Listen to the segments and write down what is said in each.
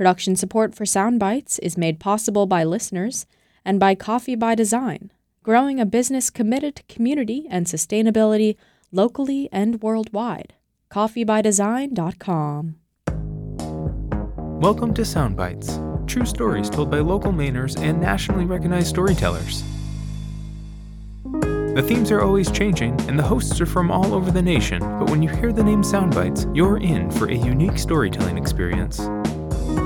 Production support for Soundbites is made possible by listeners and by Coffee by Design, growing a business committed to community and sustainability locally and worldwide. CoffeeByDesign.com. Welcome to Soundbites, true stories told by local Mainers and nationally recognized storytellers. The themes are always changing, and the hosts are from all over the nation, but when you hear the name Soundbites, you're in for a unique storytelling experience.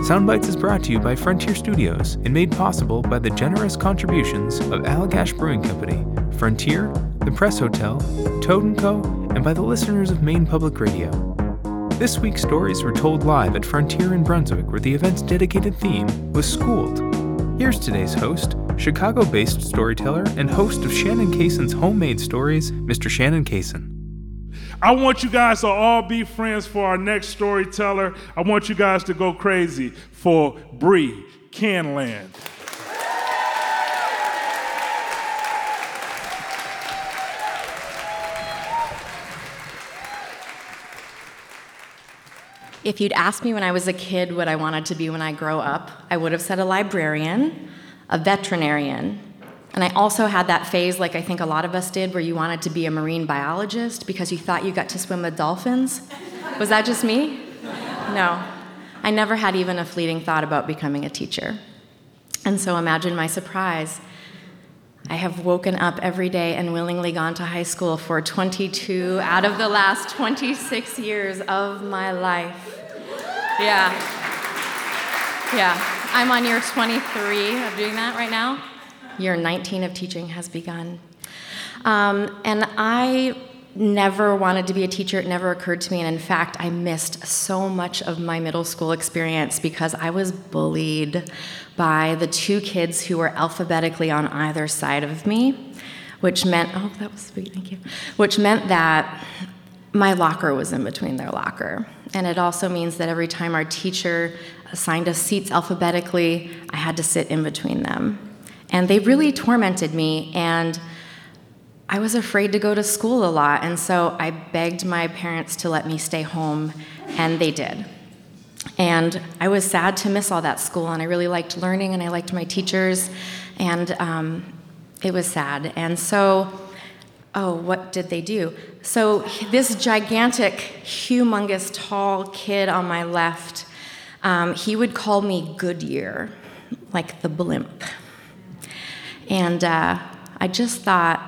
Soundbites is brought to you by Frontier Studios and made possible by the generous contributions of Allagash Brewing Company, Frontier, the Press Hotel, Toad & Co., and by the listeners of Maine Public Radio. This week's stories were told live at Frontier in Brunswick, where the event's dedicated theme was Schooled. Here's today's host, Chicago based storyteller and host of Shannon Cason's Homemade Stories, Mr. Shannon Cason. I want you guys to all be friends for our next storyteller. I want you guys to go crazy for Bree Candland. If you'd asked me when I was a kid what I wanted to be when I grow up, I would have said a librarian, a veterinarian. And I also had that phase, like I think a lot of us did, where you wanted to be a marine biologist because you thought you got to swim with dolphins. Was that just me? No. I never had even a fleeting thought about becoming a teacher. And so imagine my surprise. I have woken up every day and willingly gone to high school for 22 out of the last 26 years of my life. Yeah. Yeah. I'm on year 23 of doing that right now. Year 19 of teaching has begun. Um, and I never wanted to be a teacher. It never occurred to me. And in fact, I missed so much of my middle school experience because I was bullied by the two kids who were alphabetically on either side of me, which meant, oh, that was sweet, thank you, which meant that my locker was in between their locker. And it also means that every time our teacher assigned us seats alphabetically. I had to sit in between them. And they really tormented me, and I was afraid to go to school a lot. And so I begged my parents to let me stay home, and they did. And I was sad to miss all that school, and I really liked learning, and I liked my teachers, and um, it was sad. And so, oh, what did they do? So, this gigantic, humongous, tall kid on my left um, he would call me Goodyear, like the blimp. And uh, I just thought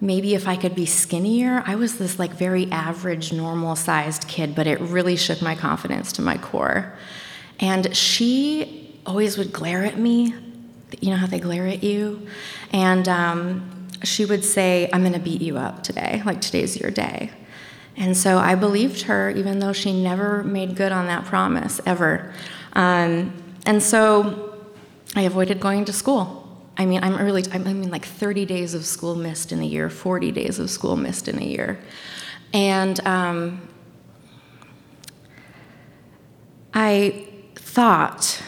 maybe if I could be skinnier, I was this like very average, normal sized kid, but it really shook my confidence to my core. And she always would glare at me. You know how they glare at you? And um, she would say, I'm gonna beat you up today, like today's your day. And so I believed her, even though she never made good on that promise, ever. Um, and so I avoided going to school. I mean, I'm early, I mean, like 30 days of school missed in a year, 40 days of school missed in a year. And um, I thought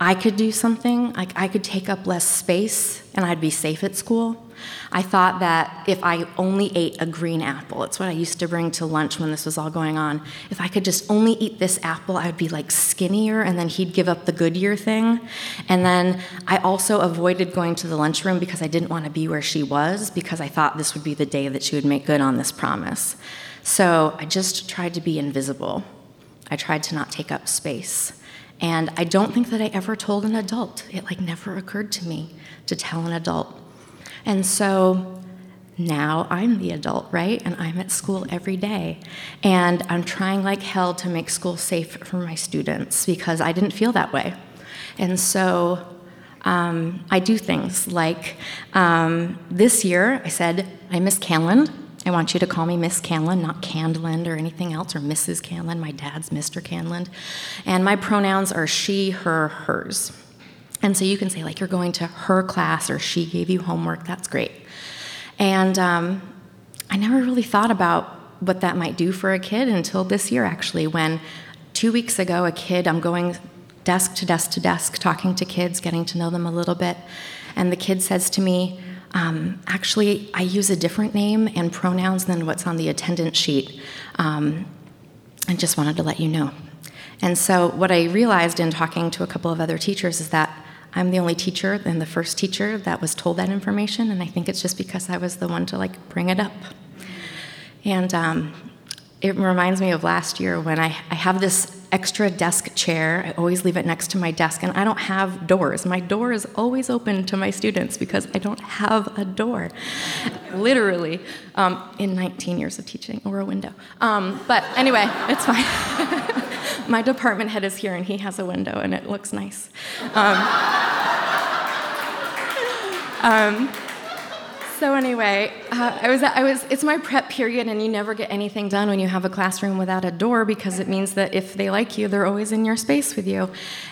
I could do something, like I could take up less space and I'd be safe at school. I thought that if I only ate a green apple, it's what I used to bring to lunch when this was all going on. If I could just only eat this apple, I would be like skinnier, and then he'd give up the Goodyear thing. And then I also avoided going to the lunchroom because I didn't want to be where she was, because I thought this would be the day that she would make good on this promise. So I just tried to be invisible. I tried to not take up space. And I don't think that I ever told an adult. It like never occurred to me to tell an adult and so now I'm the adult, right? And I'm at school every day. And I'm trying like hell to make school safe for my students because I didn't feel that way. And so um, I do things like um, this year I said, I'm Miss Canland. I want you to call me Miss Canland, not Candland or anything else, or Mrs. Canland. My dad's Mr. Canland. And my pronouns are she, her, hers. And so you can say, like, you're going to her class or she gave you homework. That's great. And um, I never really thought about what that might do for a kid until this year, actually, when two weeks ago, a kid, I'm going desk to desk to desk, talking to kids, getting to know them a little bit. And the kid says to me, um, actually, I use a different name and pronouns than what's on the attendance sheet. Um, I just wanted to let you know. And so, what I realized in talking to a couple of other teachers is that I'm the only teacher and the first teacher that was told that information, and I think it's just because I was the one to like bring it up. And um, it reminds me of last year when I, I have this extra desk chair. I always leave it next to my desk, and I don't have doors. My door is always open to my students because I don't have a door, literally, um, in 19 years of teaching, or a window. Um, but anyway, it's fine. my department head is here, and he has a window, and it looks nice. Um, um so anyway, uh, I was, I was, it's my prep period, and you never get anything done when you have a classroom without a door because it means that if they like you, they're always in your space with you.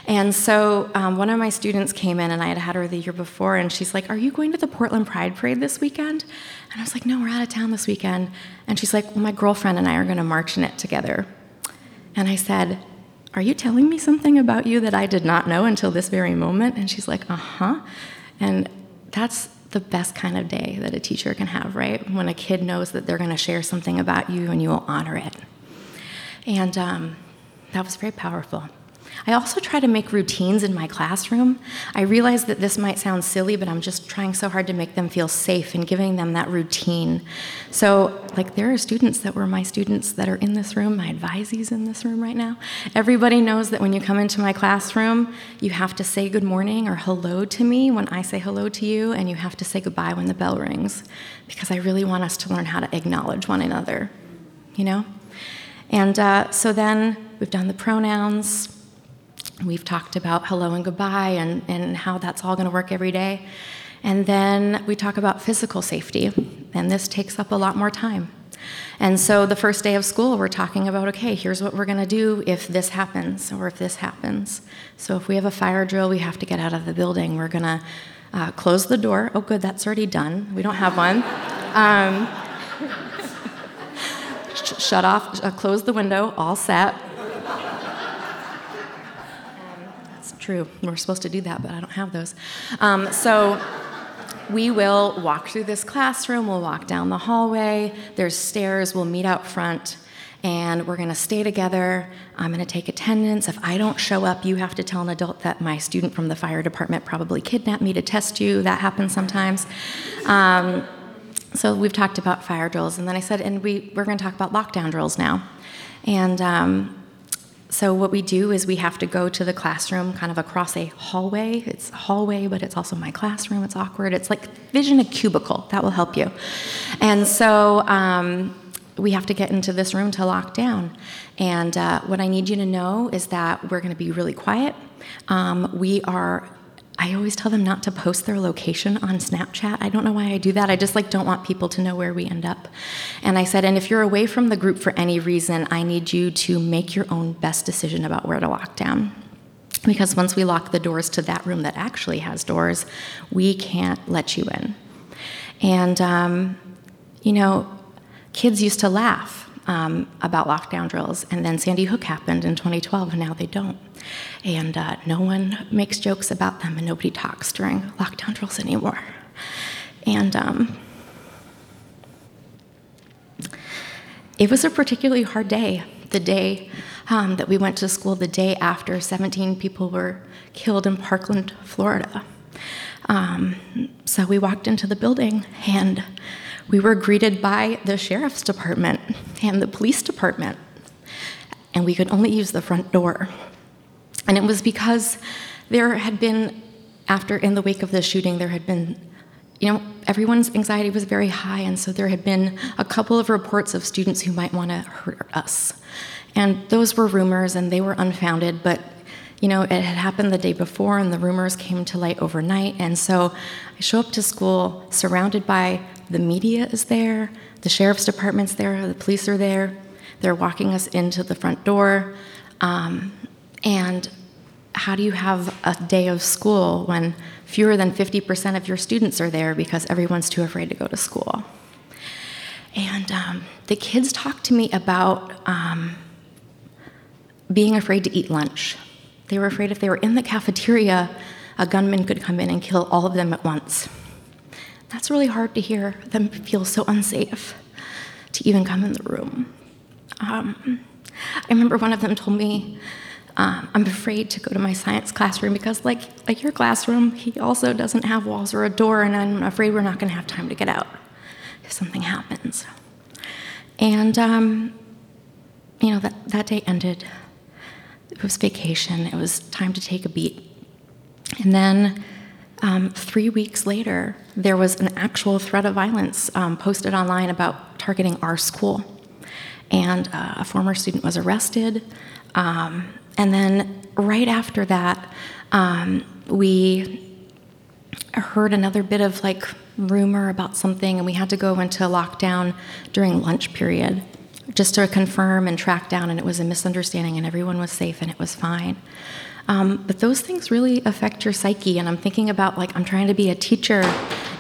And so um, one of my students came in, and I had had her the year before, and she's like, "Are you going to the Portland Pride Parade this weekend?" And I was like, "No, we're out of town this weekend." And she's like, "Well, my girlfriend and I are going to march in it together." And I said, Are you telling me something about you that I did not know until this very moment? And she's like, Uh huh. And that's the best kind of day that a teacher can have, right? When a kid knows that they're going to share something about you and you will honor it. And um, that was very powerful. I also try to make routines in my classroom. I realize that this might sound silly, but I'm just trying so hard to make them feel safe and giving them that routine. So, like, there are students that were my students that are in this room, my advisees in this room right now. Everybody knows that when you come into my classroom, you have to say good morning or hello to me when I say hello to you, and you have to say goodbye when the bell rings, because I really want us to learn how to acknowledge one another, you know? And uh, so then we've done the pronouns. We've talked about hello and goodbye and, and how that's all going to work every day. And then we talk about physical safety, and this takes up a lot more time. And so the first day of school, we're talking about okay, here's what we're going to do if this happens or if this happens. So if we have a fire drill, we have to get out of the building. We're going to uh, close the door. Oh, good, that's already done. We don't have one. Um, sh- shut off, uh, close the window, all set. True. We're supposed to do that, but I don't have those. Um, so we will walk through this classroom, we'll walk down the hallway, there's stairs, we'll meet out front, and we're to stay together. I'm to take attendance. If I don't show up, you have to tell an adult that my student from the fire department probably kidnapped me to test you. That happens sometimes. Um, so we've talked about fire drills, and then I said, and we, we're to talk about lockdown drills now. And um, so what we do is we have to go to the classroom kind of across a hallway. It's a hallway, but it's also my classroom. It's awkward. It's like vision a cubicle. That will help you. And so um, we have to get into this room to lock down. And uh, what I need you to know is that we're going to be really quiet. Um, we are I always tell them not to post their location on Snapchat. I don't know why I do that. I just like don't want people to know where we end up. And I said, and if you're away from the group for any reason, I need you to make your own best decision about where to lock down. Because once we lock the doors to that room that actually has doors, we can't let you in. And, um, you know, kids used to laugh um, about lockdown drills, and then Sandy Hook happened in 2012, and now they don't. And uh, no one makes jokes about them, and nobody talks during lockdown drills anymore. And um, it was a particularly hard day, the day um, that we went to school, the day after 17 people were killed in Parkland, Florida. Um, so we walked into the building, and we were greeted by the sheriff's department and the police department, and we could only use the front door. And it was because there had been, after in the wake of the shooting, there had been, you know, everyone's anxiety was very high, and so there had been a couple of reports of students who might want to hurt us. And those were rumors, and they were unfounded, but you know, it had happened the day before, and the rumors came to light overnight. And so I show up to school surrounded by the media is there, the sheriff's department's there, the police are there. They're walking us into the front door. Um, and how do you have a day of school when fewer than 50% of your students are there because everyone's too afraid to go to school? And um, the kids talked to me about um, being afraid to eat lunch. They were afraid if they were in the cafeteria, a gunman could come in and kill all of them at once. That's really hard to hear them feel so unsafe to even come in the room. Um, I remember one of them told me Um, I'm afraid to go to my science classroom because, like, like your classroom, he also doesn't have walls or a door, and I'm afraid we're not going to have time to get out if something happens. And, um, you know, that, that day ended. It was vacation, it was time to take a beat. And then um, three weeks later, there was an actual threat of violence um, posted online about targeting our school. And uh, a former student was arrested. Um, and then right after that, um, we heard another bit of like rumor about something, and we had to go into lockdown during lunch period just to confirm and track down, and it was a misunderstanding, and everyone was safe, and it was fine. Um, but those things really affect your psyche, and I'm thinking about like I'm trying to be a teacher,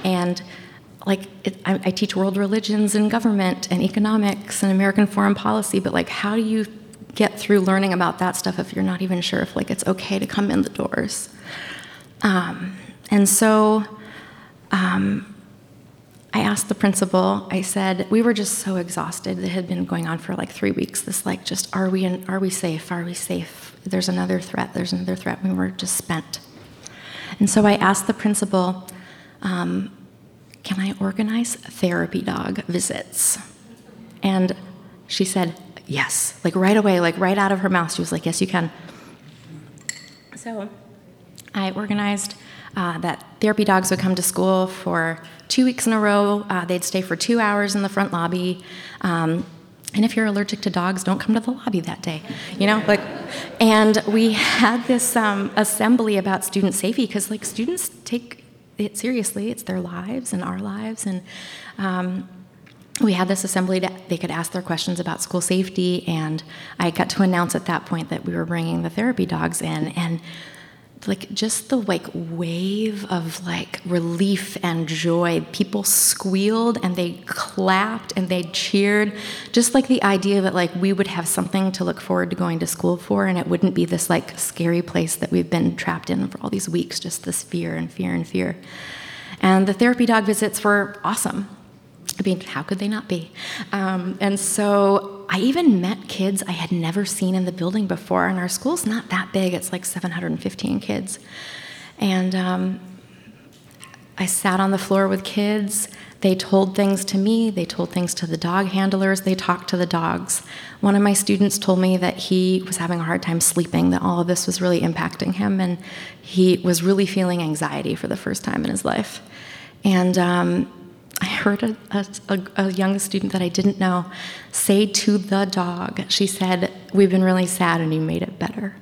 and like it, I, I teach world religions and government and economics and American foreign policy, but like how do you get through learning about that stuff if you're not even sure if like it's okay to come in the doors? Um, and so um, I asked the principal, I said, we were just so exhausted. It had been going on for like three weeks. This, like, just, are we, in, are we safe? Are we safe? There's another threat. There's another threat. We were just spent. And so I asked the principal, um, can I organize therapy dog visits? And she said, yes. Like right away, like right out of her mouth, she was like, yes, you can. So I organized uh, that therapy dogs would come to school for two weeks in a row. Uh, they'd stay for two hours in the front lobby. Um, and if you're allergic to dogs, don't come to the lobby that day. You know, like, and we had this um, assembly about student safety because, like, students take it seriously. It's their lives and our lives, and um, we had this assembly that they could ask their questions about school safety. And I got to announce at that point that we were bringing the therapy dogs in, and like just the like wave of like relief and joy people squealed and they clapped and they cheered just like the idea that like we would have something to look forward to going to school for and it wouldn't be this like scary place that we've been trapped in for all these weeks just this fear and fear and fear and the therapy dog visits were awesome I mean, how could they not be? Um, and so I even met kids I had never seen in the building before, and our school's not that big, it's like 715 kids. And um, I sat on the floor with kids. They told things to me, they told things to the dog handlers, they talked to the dogs. One of my students told me that he was having a hard time sleeping, that all of this was really impacting him, and he was really feeling anxiety for the first time in his life. And um, I heard a, a, a, young student that I didn't know say to the dog, she said, We've been really sad and you made it better.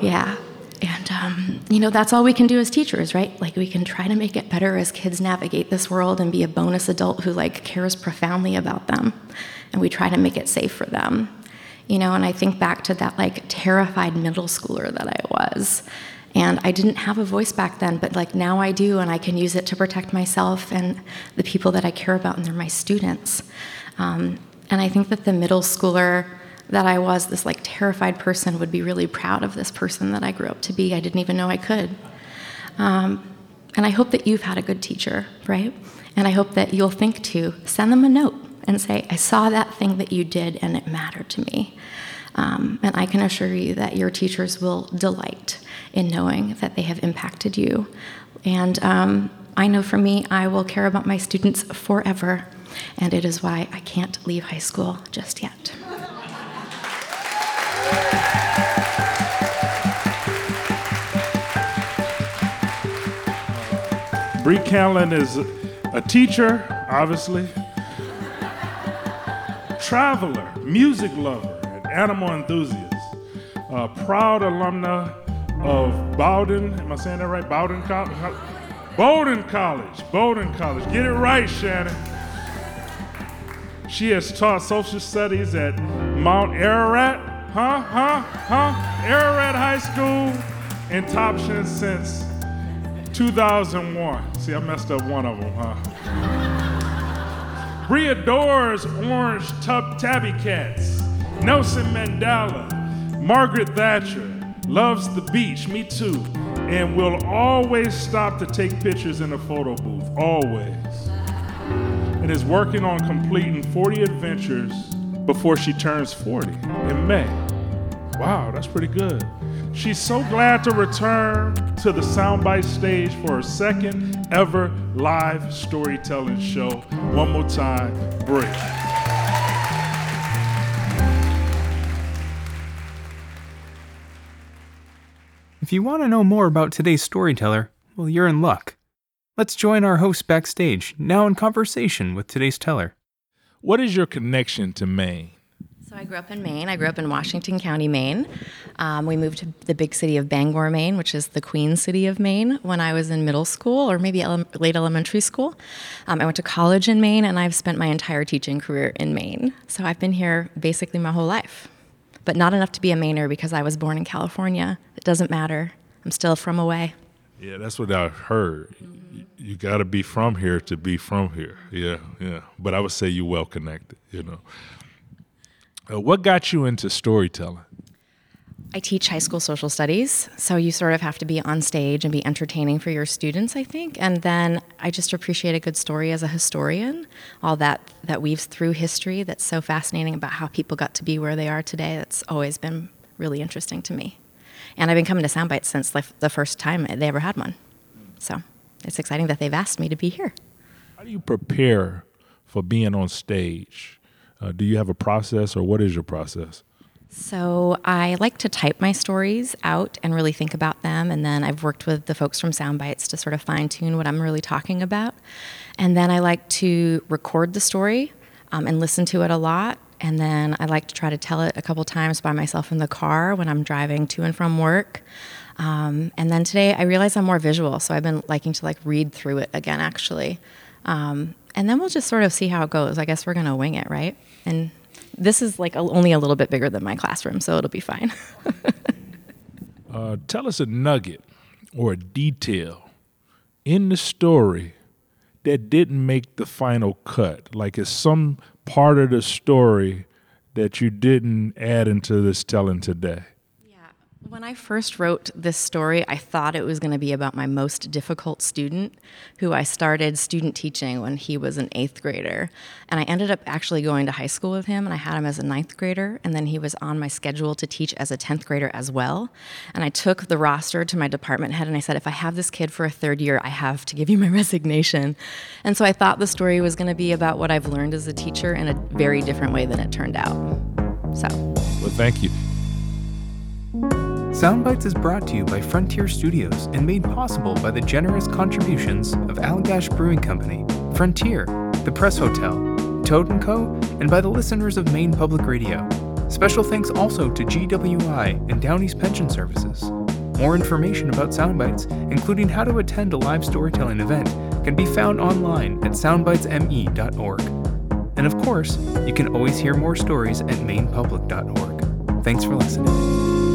Yeah. And, um, you know, that's all we can do as teachers, right? Like, we can try to make it better as kids navigate this world and be a bonus adult who, like, cares profoundly about them. And we try to make it safe for them. You know, and I think back to that, like, terrified middle schooler that I was and I didn't have a voice back then, but like now I do, and I can use it to protect myself and the people that I care about, and they're my students. Um, and I think that the middle schooler that I was, this like terrified person, would be really proud of this person that I grew up to be. I didn't even know I could. Um, and I hope that you've had a good teacher, right? And I hope that you'll think to send them a note and say, I saw that thing that you did and it mattered to me. Um, and I can assure you that your teachers will delight in knowing that they have impacted you. And um, I know for me, I will care about my students forever, and it is why I can't leave high school just yet. Bree Canlin is a teacher, obviously, traveler, music lover, and animal enthusiast, a proud alumna of Bowden. Am I saying that right? Bowden College? Bowden College. Bowdoin College. Get it right, Shannon. She has taught social studies at Mount Ararat. Huh? Huh? Huh? Ararat High School in Topsham since 2001. See, I messed up one of them, huh? Bree adores orange tub tabby cats. Nelson Mandela, Margaret Thatcher, loves the beach, me too, and will always stop to take pictures in a photo booth, always. And is working on completing 40 adventures before she turns 40 in May. Wow, that's pretty good. She's so glad to return to the Soundbite stage for her second ever live storytelling show. One more time, break. If you want to know more about today's storyteller, well, you're in luck. Let's join our host backstage, now in conversation with today's teller. What is your connection to Maine? So I grew up in Maine. I grew up in Washington County, Maine. Um, we moved to the big city of Bangor, Maine, which is the queen city of Maine, when I was in middle school or maybe ele- late elementary school. Um, I went to college in Maine, and I've spent my entire teaching career in Maine. So I've been here basically my whole life, but not enough to be a Mainer because I was born in California. It doesn't matter. I'm still from away. Yeah, that's what I heard. You, you got to be from here to be from here. Yeah, yeah. But I would say you're well connected. You know. Uh, what got you into storytelling? I teach high school social studies, so you sort of have to be on stage and be entertaining for your students, I think. And then I just appreciate a good story as a historian, all that that weaves through history that's so fascinating about how people got to be where they are today. That's always been really interesting to me. And I've been coming to Soundbites since like the first time they ever had one. So it's exciting that they've asked me to be here. How do you prepare for being on stage? Uh, do you have a process, or what is your process? So I like to type my stories out and really think about them, and then I've worked with the folks from Soundbites to sort of fine tune what I'm really talking about. And then I like to record the story um, and listen to it a lot. And then I like to try to tell it a couple times by myself in the car when I'm driving to and from work. Um, and then today I realize I'm more visual, so I've been liking to like read through it again, actually. Um, and then we'll just sort of see how it goes. I guess we're gonna wing it, right? And this is like a, only a little bit bigger than my classroom, so it'll be fine. uh, tell us a nugget or a detail in the story that didn't make the final cut. Like it's some part of the story that you didn't add into this telling today. When I first wrote this story, I thought it was going to be about my most difficult student, who I started student teaching when he was an eighth grader. And I ended up actually going to high school with him, and I had him as a ninth grader, and then he was on my schedule to teach as a 10th grader as well. And I took the roster to my department head and I said, if I have this kid for a third year, I have to give you my resignation. And so I thought the story was going to be about what I've learned as a teacher in a very different way than it turned out. So. Well, thank you. Soundbites is brought to you by Frontier Studios and made possible by the generous contributions of Allagash Brewing Company, Frontier, the Press Hotel, Toad & Co., and by the listeners of Maine Public Radio. Special thanks also to GWI and Downeast Pension Services. More information about Soundbites, including how to attend a live storytelling event, can be found online at soundbitesme.org. And of course, you can always hear more stories at mainepublic.org. Thanks for listening.